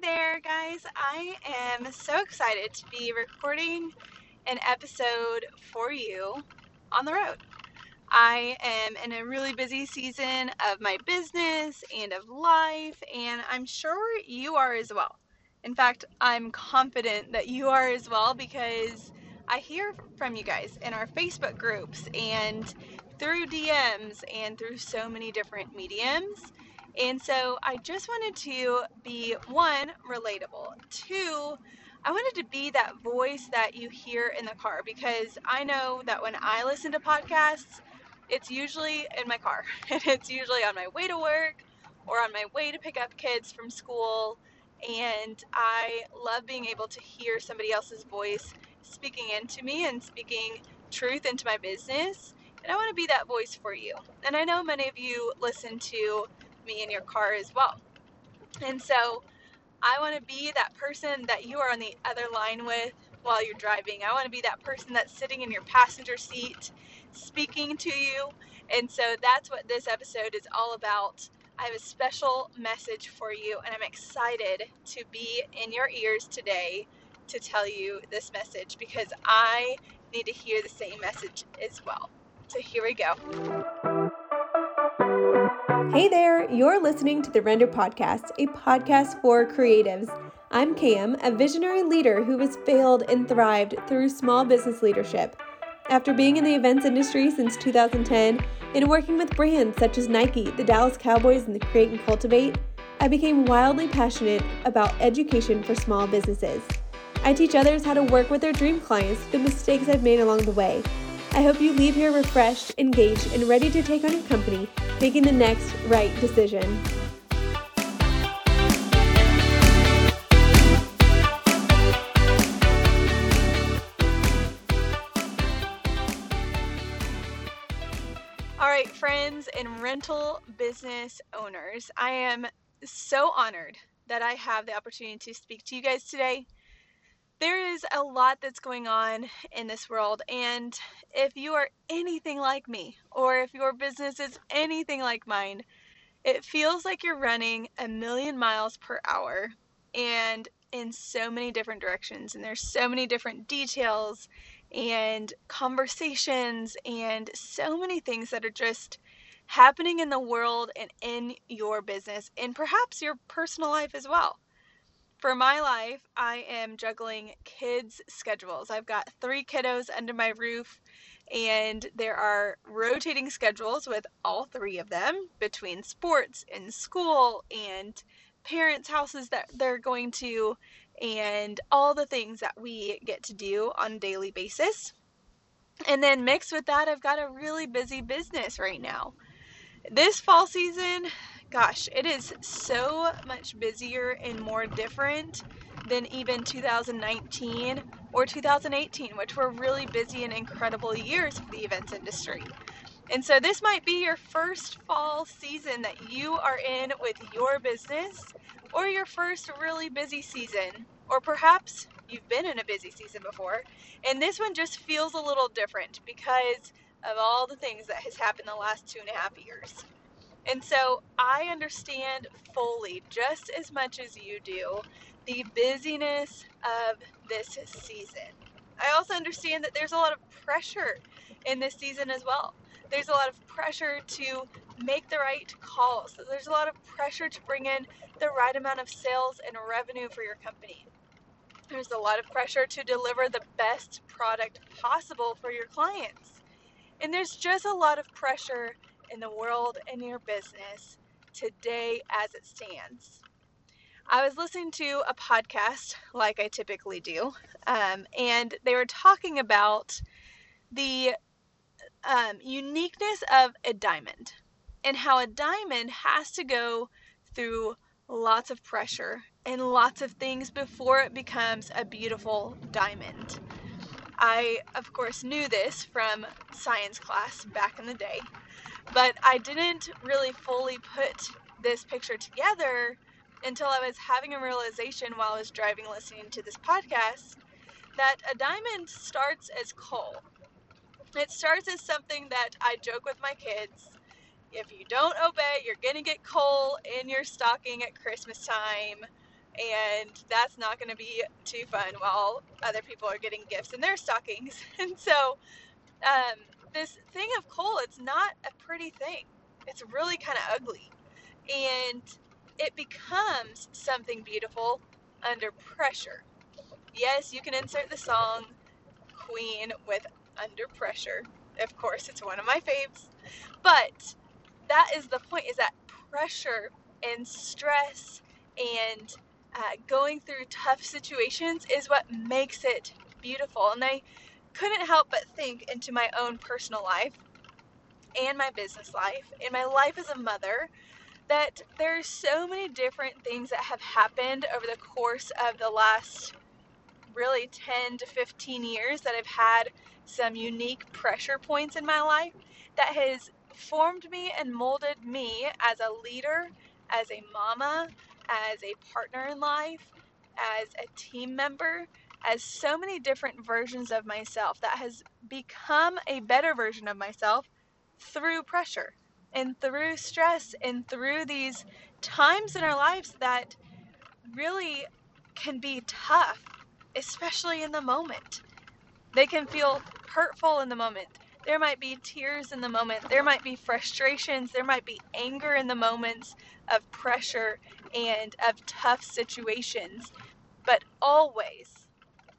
there, guys. I am so excited to be recording an episode for you on the road. I am in a really busy season of my business and of life, and I'm sure you are as well. In fact, I'm confident that you are as well because I hear from you guys in our Facebook groups and through DMs and through so many different mediums. And so I just wanted to be one, relatable, two, I wanted to be that voice that you hear in the car because I know that when I listen to podcasts, it's usually in my car and it's usually on my way to work or on my way to pick up kids from school. And I love being able to hear somebody else's voice speaking into me and speaking truth into my business. And I want to be that voice for you. And I know many of you listen to me in your car as well. And so I want to be that person that you are on the other line with while you're driving. I want to be that person that's sitting in your passenger seat speaking to you. And so that's what this episode is all about. I have a special message for you, and I'm excited to be in your ears today to tell you this message because I need to hear the same message as well. So here we go. Hey there, you're listening to the Render Podcast, a podcast for creatives. I'm Cam, a visionary leader who has failed and thrived through small business leadership. After being in the events industry since 2010 and working with brands such as Nike, the Dallas Cowboys, and the Create and Cultivate, I became wildly passionate about education for small businesses. I teach others how to work with their dream clients, the mistakes I've made along the way, I hope you leave here refreshed, engaged, and ready to take on your company, making the next right decision. All right, friends and rental business owners, I am so honored that I have the opportunity to speak to you guys today there is a lot that's going on in this world. And if you are anything like me, or if your business is anything like mine, it feels like you're running a million miles per hour and in so many different directions. And there's so many different details and conversations and so many things that are just happening in the world and in your business and perhaps your personal life as well for my life, I am juggling kids' schedules. I've got three kiddos under my roof, and there are rotating schedules with all three of them between sports and school and parents' houses that they're going to, and all the things that we get to do on a daily basis. And then mixed with that, I've got a really busy business right now. This fall season, gosh, it is so much busier and more different than even 2019 or 2018, which were really busy and incredible years for the events industry. And so, this might be your first fall season that you are in with your business, or your first really busy season, or perhaps you've been in a busy season before, and this one just feels a little different because of all the things that has happened the last two and a half years. And so I understand fully, just as much as you do, the busyness of this season. I also understand that there's a lot of pressure in this season as well. There's a lot of pressure to make the right calls. There's a lot of pressure to bring in the right amount of sales and revenue for your company. There's a lot of pressure to deliver the best product possible for your clients. And there's just a lot of pressure in the world and your business today as it stands. I was listening to a podcast, like I typically do, um, and they were talking about the um, uniqueness of a diamond and how a diamond has to go through lots of pressure and lots of things before it becomes a beautiful diamond. I, of course, knew this from science class back in the day, but I didn't really fully put this picture together until I was having a realization while I was driving listening to this podcast that a diamond starts as coal. It starts as something that I joke with my kids. If you don't obey, you're going to get coal in your stocking at Christmas time. and that's not going to be too fun while other people are getting gifts in their stockings. And so, um, this thing of coal, it's not a pretty thing. It's really kind of ugly, and it becomes something beautiful under pressure. Yes, you can insert the song Queen with Under Pressure. Of course, it's one of my faves. But that is the point is that pressure and stress and uh, going through tough situations is what makes it beautiful. And I couldn't help but think into my own personal life and my business life. And my life as a mother that there's so many different things that have happened over the course of the last really 10 to 15 years that I've had some unique pressure points in my life that has formed me and molded me as a leader, as a mama, as a partner in life, as a team member, as so many different versions of myself that has become a better version of myself through pressure and through stress and through these times in our lives that really can be tough, especially in the moment. They can feel hurtful in the moment. There might be tears in the moment. There might be frustrations. There might be anger in the moments of pressure and of tough situations. But always,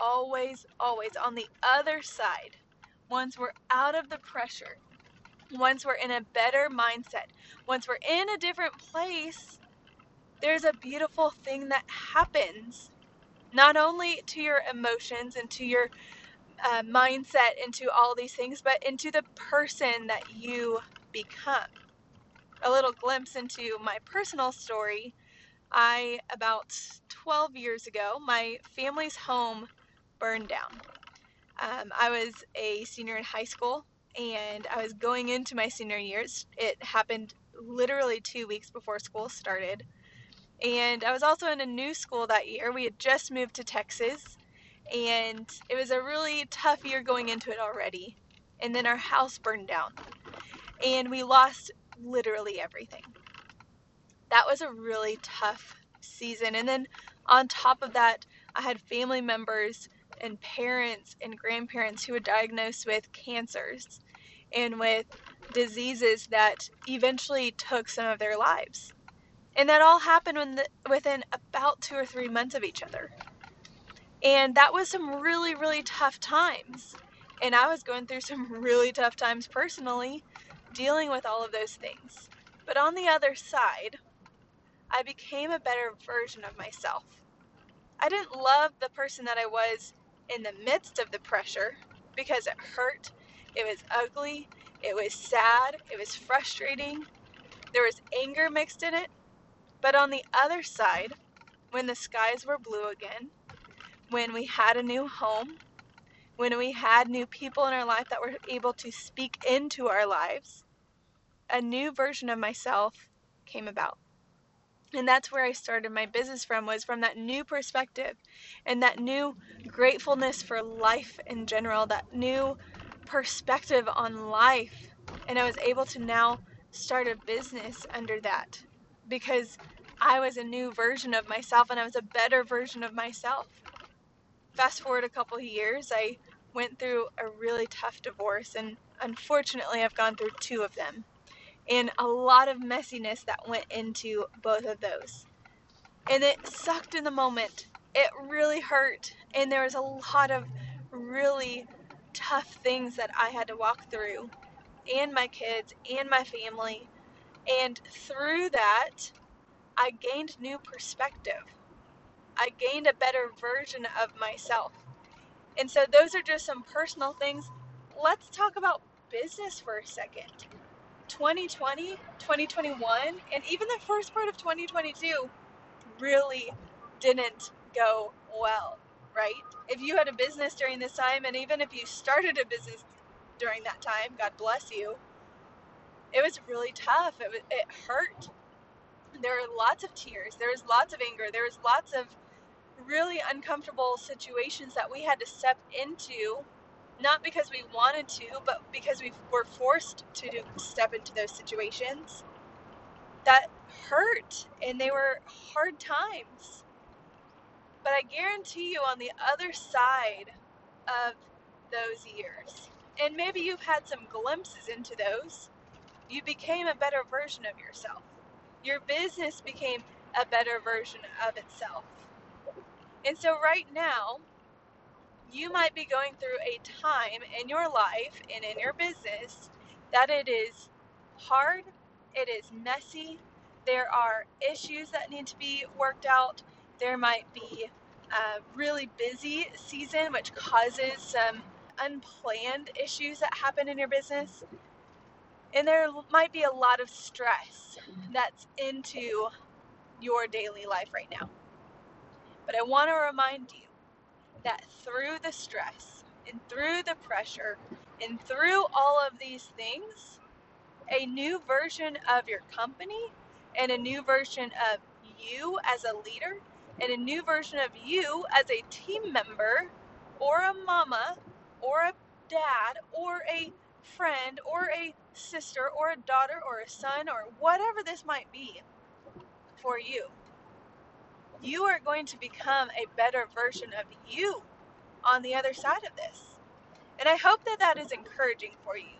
always, always on the other side, once we're out of the pressure, once we're in a better mindset, once we're in a different place, there's a beautiful thing that happens. Not only to your emotions and to your uh, mindset, into all these things, but into the person that you become. A little glimpse into my personal story. I, about 12 years ago, my family's home burned down. Um, I was a senior in high school and I was going into my senior years. It happened literally two weeks before school started. And I was also in a new school that year. We had just moved to Texas, and it was a really tough year going into it already. And then our house burned down, and we lost literally everything. That was a really tough season. And then on top of that, I had family members and parents and grandparents who were diagnosed with cancers and with diseases that eventually took some of their lives. And that all happened the, within about two or three months of each other. And that was some really, really tough times. And I was going through some really tough times personally, dealing with all of those things. But on the other side, I became a better version of myself. I didn't love the person that I was in the midst of the pressure because it hurt it was ugly. It was sad. It was frustrating. There was anger mixed in it. But on the other side, when the skies were blue again, when we had a new home, when we had new people in our life that were able to speak into our lives, a new version of myself came about. And that's where I started my business from was from that new perspective and that new gratefulness for life in general, that new perspective on life. And I was able to now start a business under that because I was a new version of myself and I was a better version of myself. Fast forward a couple of years, I went through a really tough divorce, and unfortunately, I've gone through two of them. And a lot of messiness that went into both of those. And it sucked in the moment. It really hurt. And there was a lot of really tough things that I had to walk through, and my kids, and my family. And through that, I gained new perspective. I gained a better version of myself. And so, those are just some personal things. Let's talk about business for a second. 2020, 2021, and even the first part of 2022 really didn't go well right? If you had a business during this time, and even if you started a business during that time, God bless you, it was really tough. It, was, it hurt. There were lots of tears. There was lots of anger. There was lots of really uncomfortable situations that we had to step into, not because we wanted to, but because we were forced to step into those situations that hurt and they were hard times. But I guarantee you on the other side of those years, and maybe you've had some glimpses into those, you became a better version of yourself. Your business became a better version of itself. And so, right now, you might be going through a time in your life and in your business that it is hard, it is messy, there are issues that need to be worked out, there might be a really busy season, which causes some unplanned issues that happen in your business. And there might be a lot of stress that's into your daily life right now. But I want to remind you that through the stress and through the pressure and through all of these things, a new version of your company and a new version of you as a leader and a new version of you as a team member or a mama or a dad or a friend or a sister or a daughter or a son or whatever this might be for you. You are going to become a better version of you on the other side of this. And I hope that that is encouraging for you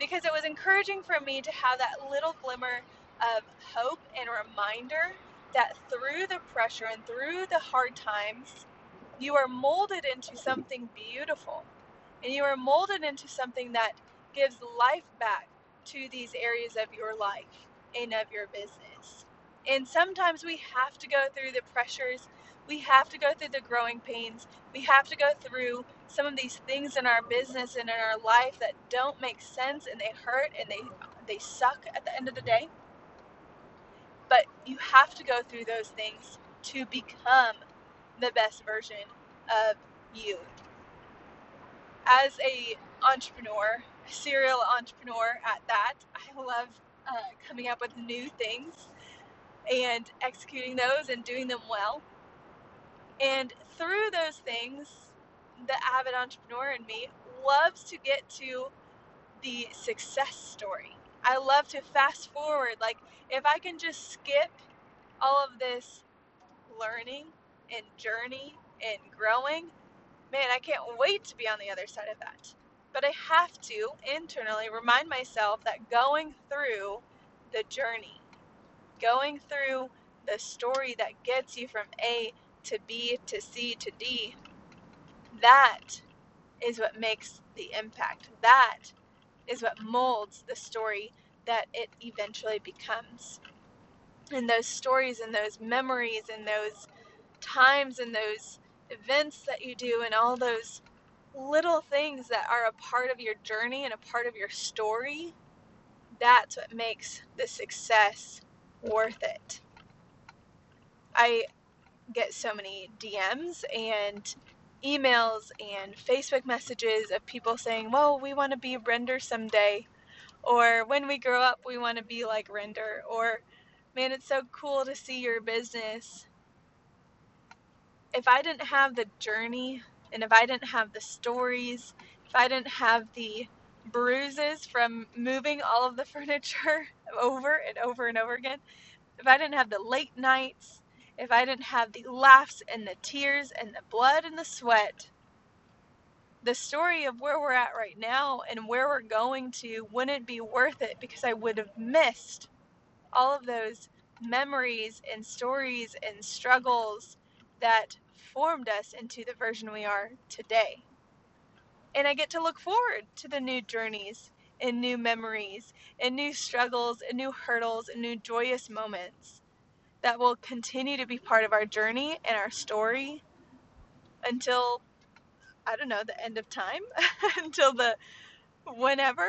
because it was encouraging for me to have that little glimmer of hope and reminder that through the pressure and through the hard times, you are molded into something beautiful. And you are molded into something that gives life back to these areas of your life and of your business. And sometimes we have to go through the pressures, we have to go through the growing pains, we have to go through some of these things in our business and in our life that don't make sense and they hurt and they they suck at the end of the day. But you have to go through those things to become the best version of you. As a entrepreneur, serial entrepreneur at that, I love uh, coming up with new things and executing those and doing them well. And through those things, the avid entrepreneur in me loves to get to the success story. I love to fast forward. Like, if I can just skip all of this learning and journey and growing, man, I can't wait to be on the other side of that. But I have to internally remind myself that going through the journey, going through the story that gets you from A to B to C to D, that is what makes the impact. That is what molds the story that it eventually becomes. And those stories and those memories and those times and those events that you do and all those little things that are a part of your journey and a part of your story, that's what makes the success worth it. I get so many DMs and emails and Facebook messages of people saying, Well, we want to be Render someday. Or when we grow up, we want to be like Render. Or, man, it's so cool to see your business. If I didn't have the journey and if I didn't have the stories, if I didn't have the bruises from moving all of the furniture over and over and over again, if I didn't have the late nights, if I didn't have the laughs and the tears and the blood and the sweat, the story of where we're at right now and where we're going to wouldn't be worth it because I would have missed all of those memories and stories and struggles that formed us into the version we are today. And I get to look forward to the new journeys and new memories and new struggles and new hurdles and new joyous moments that will continue to be part of our journey and our story until I don't know, the end of time, until the whenever.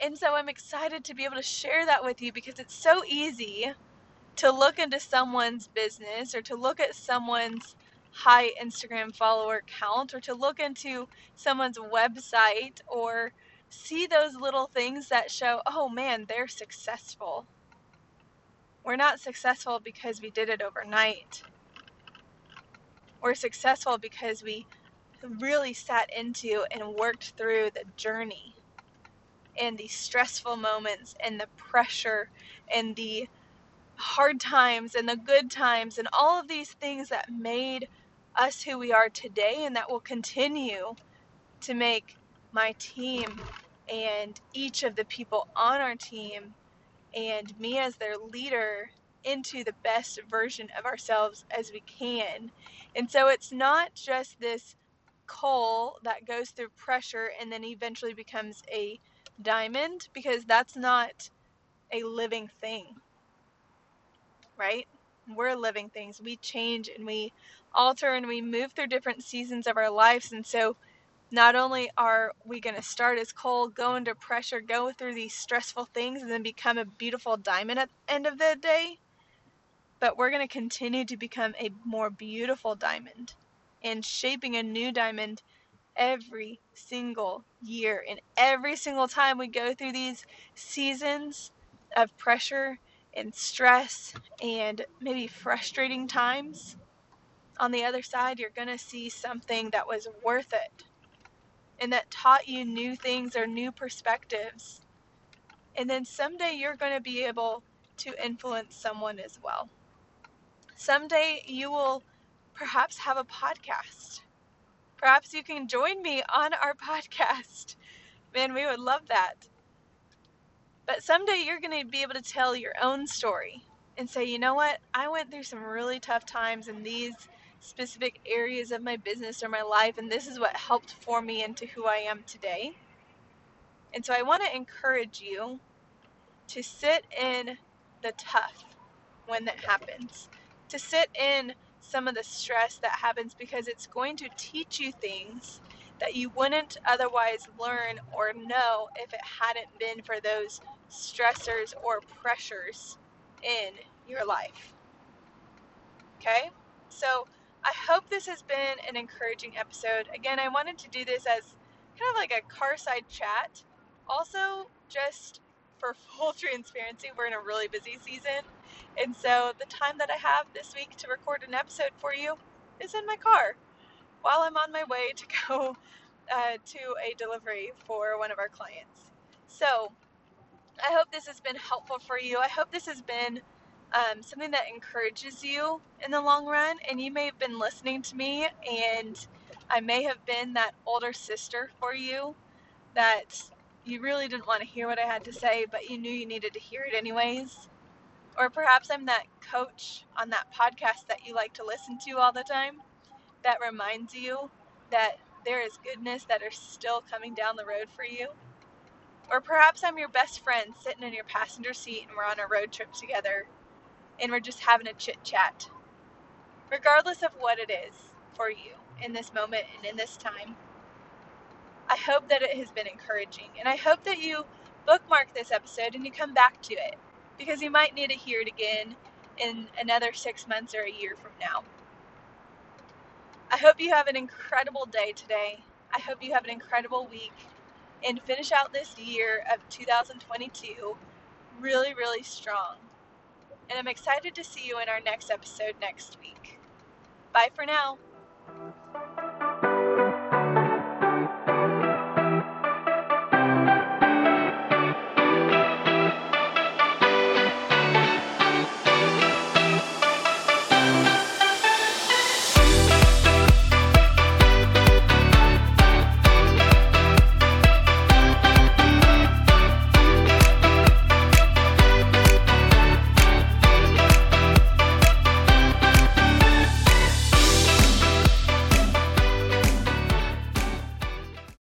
And so I'm excited to be able to share that with you because it's so easy to look into someone's business or to look at someone's high Instagram follower count or to look into someone's website or see those little things that show, oh man, they're successful. We're not successful because we did it overnight. We're successful because we really sat into and worked through the journey and the stressful moments and the pressure and the hard times and the good times and all of these things that made us who we are today and that will continue to make my team and each of the people on our team and me as their leader into the best version of ourselves as we can. And so it's not just this coal that goes through pressure and then eventually becomes a diamond because that's not a living thing. Right? We're living things. We change and we alter and we move through different seasons of our lives. And so not only are we going to start as coal, go under pressure, go through these stressful things, and then become a beautiful diamond at the end of the day, but we're going to continue to become a more beautiful diamond and shaping a new diamond every single year. And every single time we go through these seasons of pressure and stress and maybe frustrating times, on the other side, you're going to see something that was worth it and that taught you new things or new perspectives. And then someday you're going to be able to influence someone as well. Someday you will perhaps have a podcast. Perhaps you can join me on our podcast. Man, we would love that. But someday you're going to be able to tell your own story and say, you know what? I went through some really tough times and these specific areas of my business or my life, and this is what helped form me into who I am today. And so I want to encourage you to sit in the tough when that happens, to sit in some of the stress that happens because it's going to teach you things that you wouldn't otherwise learn or know if it hadn't been for those stressors or pressures in your life. Okay? So I hope this has been an encouraging episode. Again, I wanted to do this as kind of like a car side chat. Also, just for full transparency, we're in a really busy season. And so the time that I have this week to record an episode for you is in my car while I'm on my way to go uh, to a delivery for one of our clients. So I hope this has been helpful for you. I hope this has been um, something that encourages you in the long run. And you may have been listening to me, and I may have been that older sister for you that you really didn't want to hear what I had to say, but you knew you needed to hear it anyways. Or perhaps I'm that coach on that podcast that you like to listen to all the time that reminds you that there is goodness that are still coming down the road for you. Or perhaps I'm your best friend sitting in your passenger seat and we're on a road trip together and we're just having a chit chat. Regardless of what it is for you in this moment and in this time, I hope that it has been encouraging. And I hope that you bookmark this episode and you come back to it because you might need to hear it again in another six months or a year from now. I hope you have an incredible day today. I hope you have an incredible week and finish out this year of 2022 really, really strong. And I'm excited to see you in our next episode next week. Bye for now.